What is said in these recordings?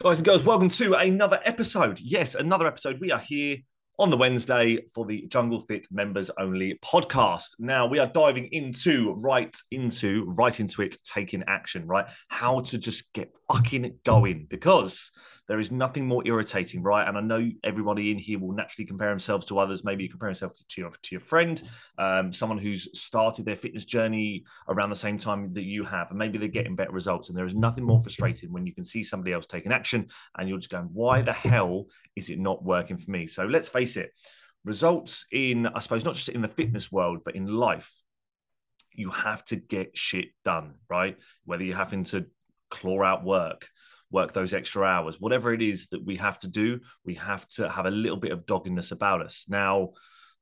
Guys and girls, welcome to another episode. Yes, another episode. We are here on the Wednesday for the Jungle Fit members only podcast. Now we are diving into right into right into it, taking action, right? How to just get fucking going because there is nothing more irritating, right? And I know everybody in here will naturally compare themselves to others. Maybe you compare yourself to your to your friend, um, someone who's started their fitness journey around the same time that you have, and maybe they're getting better results. And there is nothing more frustrating when you can see somebody else taking action, and you're just going, "Why the hell is it not working for me?" So let's face it, results in I suppose not just in the fitness world, but in life you have to get shit done, right? Whether you're having to claw out work, work those extra hours, whatever it is that we have to do, we have to have a little bit of doggedness about us. Now,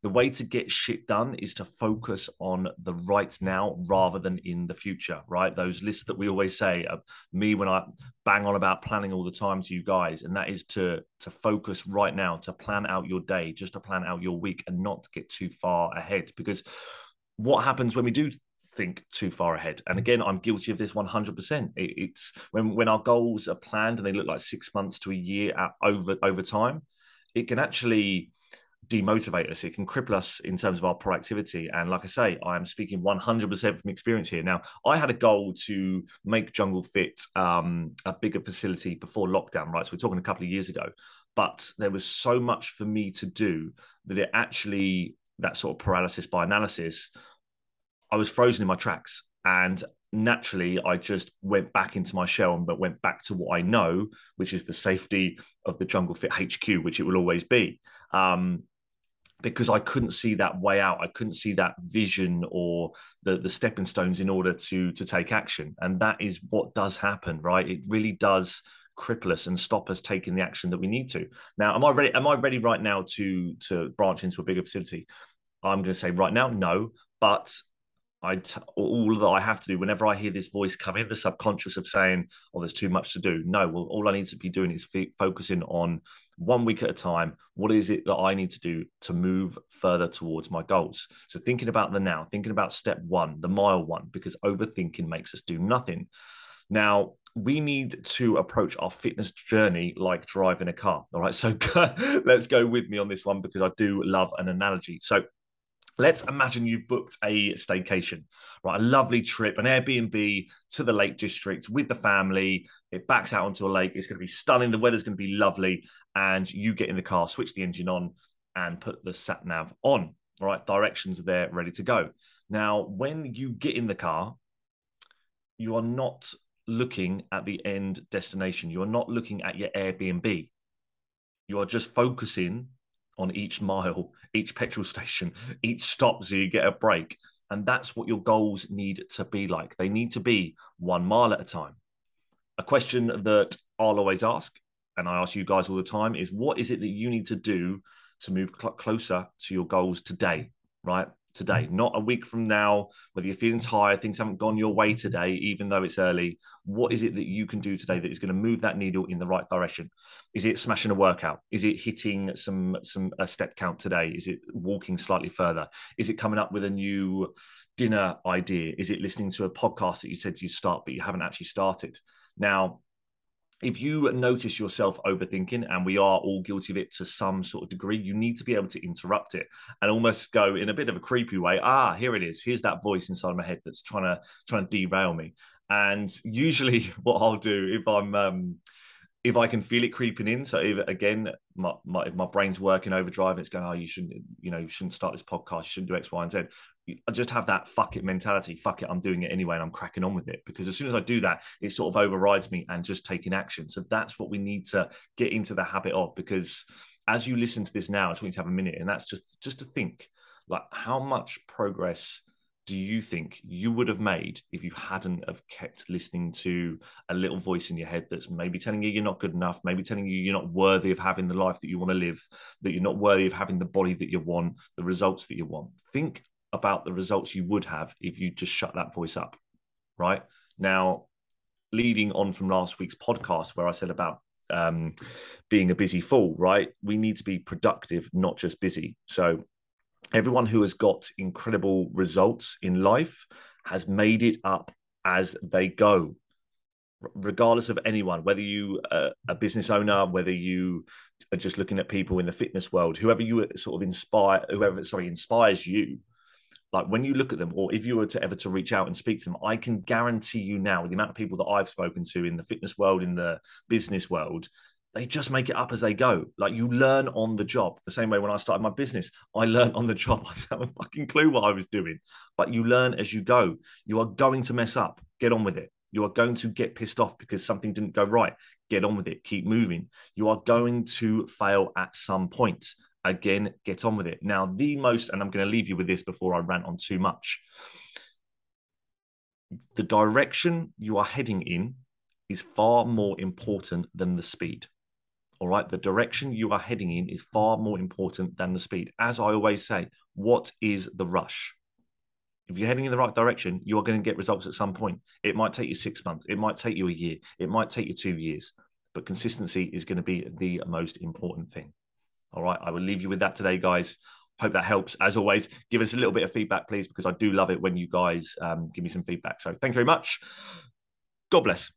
the way to get shit done is to focus on the right now rather than in the future, right? Those lists that we always say, uh, me when I bang on about planning all the time to you guys, and that is to to focus right now, to plan out your day, just to plan out your week, and not get too far ahead. Because what happens when we do think too far ahead. And again, I'm guilty of this 100%. it's when when our goals are planned and they look like six months to a year at, over over time, it can actually demotivate us. It can cripple us in terms of our proactivity. And like I say, I am speaking 100% from experience here. Now, I had a goal to make Jungle Fit um, a bigger facility before lockdown, right? So we're talking a couple of years ago. But there was so much for me to do that it actually, that sort of paralysis by analysis I was frozen in my tracks. And naturally, I just went back into my shell and but went back to what I know, which is the safety of the Jungle Fit HQ, which it will always be. Um, because I couldn't see that way out. I couldn't see that vision or the the stepping stones in order to to take action. And that is what does happen, right? It really does cripple us and stop us taking the action that we need to. Now, am I ready? Am I ready right now to to branch into a bigger facility? I'm going to say right now, no. But I t- all that I have to do whenever I hear this voice come in, the subconscious of saying, "Oh, there's too much to do." No, well, all I need to be doing is f- focusing on one week at a time. What is it that I need to do to move further towards my goals? So thinking about the now, thinking about step one, the mile one, because overthinking makes us do nothing. Now, we need to approach our fitness journey like driving a car. All right. So let's go with me on this one because I do love an analogy. So Let's imagine you booked a staycation, right? A lovely trip, an Airbnb to the Lake District with the family. It backs out onto a lake. It's going to be stunning. The weather's going to be lovely. And you get in the car, switch the engine on, and put the sat nav on. right? directions are there, ready to go. Now, when you get in the car, you are not looking at the end destination. You are not looking at your Airbnb. You are just focusing on each mile, each petrol station, each stop so you get a break. And that's what your goals need to be like. They need to be one mile at a time. A question that I'll always ask, and I ask you guys all the time, is what is it that you need to do to move cl- closer to your goals today, right? Today, not a week from now, whether you're feeling tired, things haven't gone your way today, even though it's early. What is it that you can do today that is going to move that needle in the right direction? Is it smashing a workout? Is it hitting some some a step count today? Is it walking slightly further? Is it coming up with a new dinner idea? Is it listening to a podcast that you said you'd start, but you haven't actually started? Now, if you notice yourself overthinking, and we are all guilty of it to some sort of degree, you need to be able to interrupt it and almost go in a bit of a creepy way. Ah, here it is. Here's that voice inside my head that's trying to trying to derail me. And usually, what I'll do if I'm um, if I can feel it creeping in, so if, again, my, my, if my brain's working overdrive, it's going, oh, you shouldn't, you know, you shouldn't start this podcast, you shouldn't do X, Y, and Z. I just have that fuck it mentality. Fuck it, I'm doing it anyway, and I'm cracking on with it. Because as soon as I do that, it sort of overrides me and just taking action. So that's what we need to get into the habit of. Because as you listen to this now, I just want you to have a minute, and that's just just to think like how much progress do you think you would have made if you hadn't have kept listening to a little voice in your head that's maybe telling you you're not good enough maybe telling you you're not worthy of having the life that you want to live that you're not worthy of having the body that you want the results that you want think about the results you would have if you just shut that voice up, right? Now, leading on from last week's podcast where I said about um, being a busy fool, right? We need to be productive, not just busy. So, everyone who has got incredible results in life has made it up as they go, regardless of anyone, whether you are a business owner, whether you are just looking at people in the fitness world, whoever you uh, sort of inspire, whoever sorry inspires you, like when you look at them, or if you were to ever to reach out and speak to them, I can guarantee you now, the amount of people that I've spoken to in the fitness world, in the business world, they just make it up as they go. Like you learn on the job. The same way when I started my business, I learned on the job. I didn't have a fucking clue what I was doing, but you learn as you go. You are going to mess up. Get on with it. You are going to get pissed off because something didn't go right. Get on with it. Keep moving. You are going to fail at some point. Again, get on with it. Now, the most, and I'm going to leave you with this before I rant on too much. The direction you are heading in is far more important than the speed. All right. The direction you are heading in is far more important than the speed. As I always say, what is the rush? If you're heading in the right direction, you are going to get results at some point. It might take you six months, it might take you a year, it might take you two years, but consistency is going to be the most important thing. All right, I will leave you with that today, guys. Hope that helps. As always, give us a little bit of feedback, please, because I do love it when you guys um, give me some feedback. So thank you very much. God bless.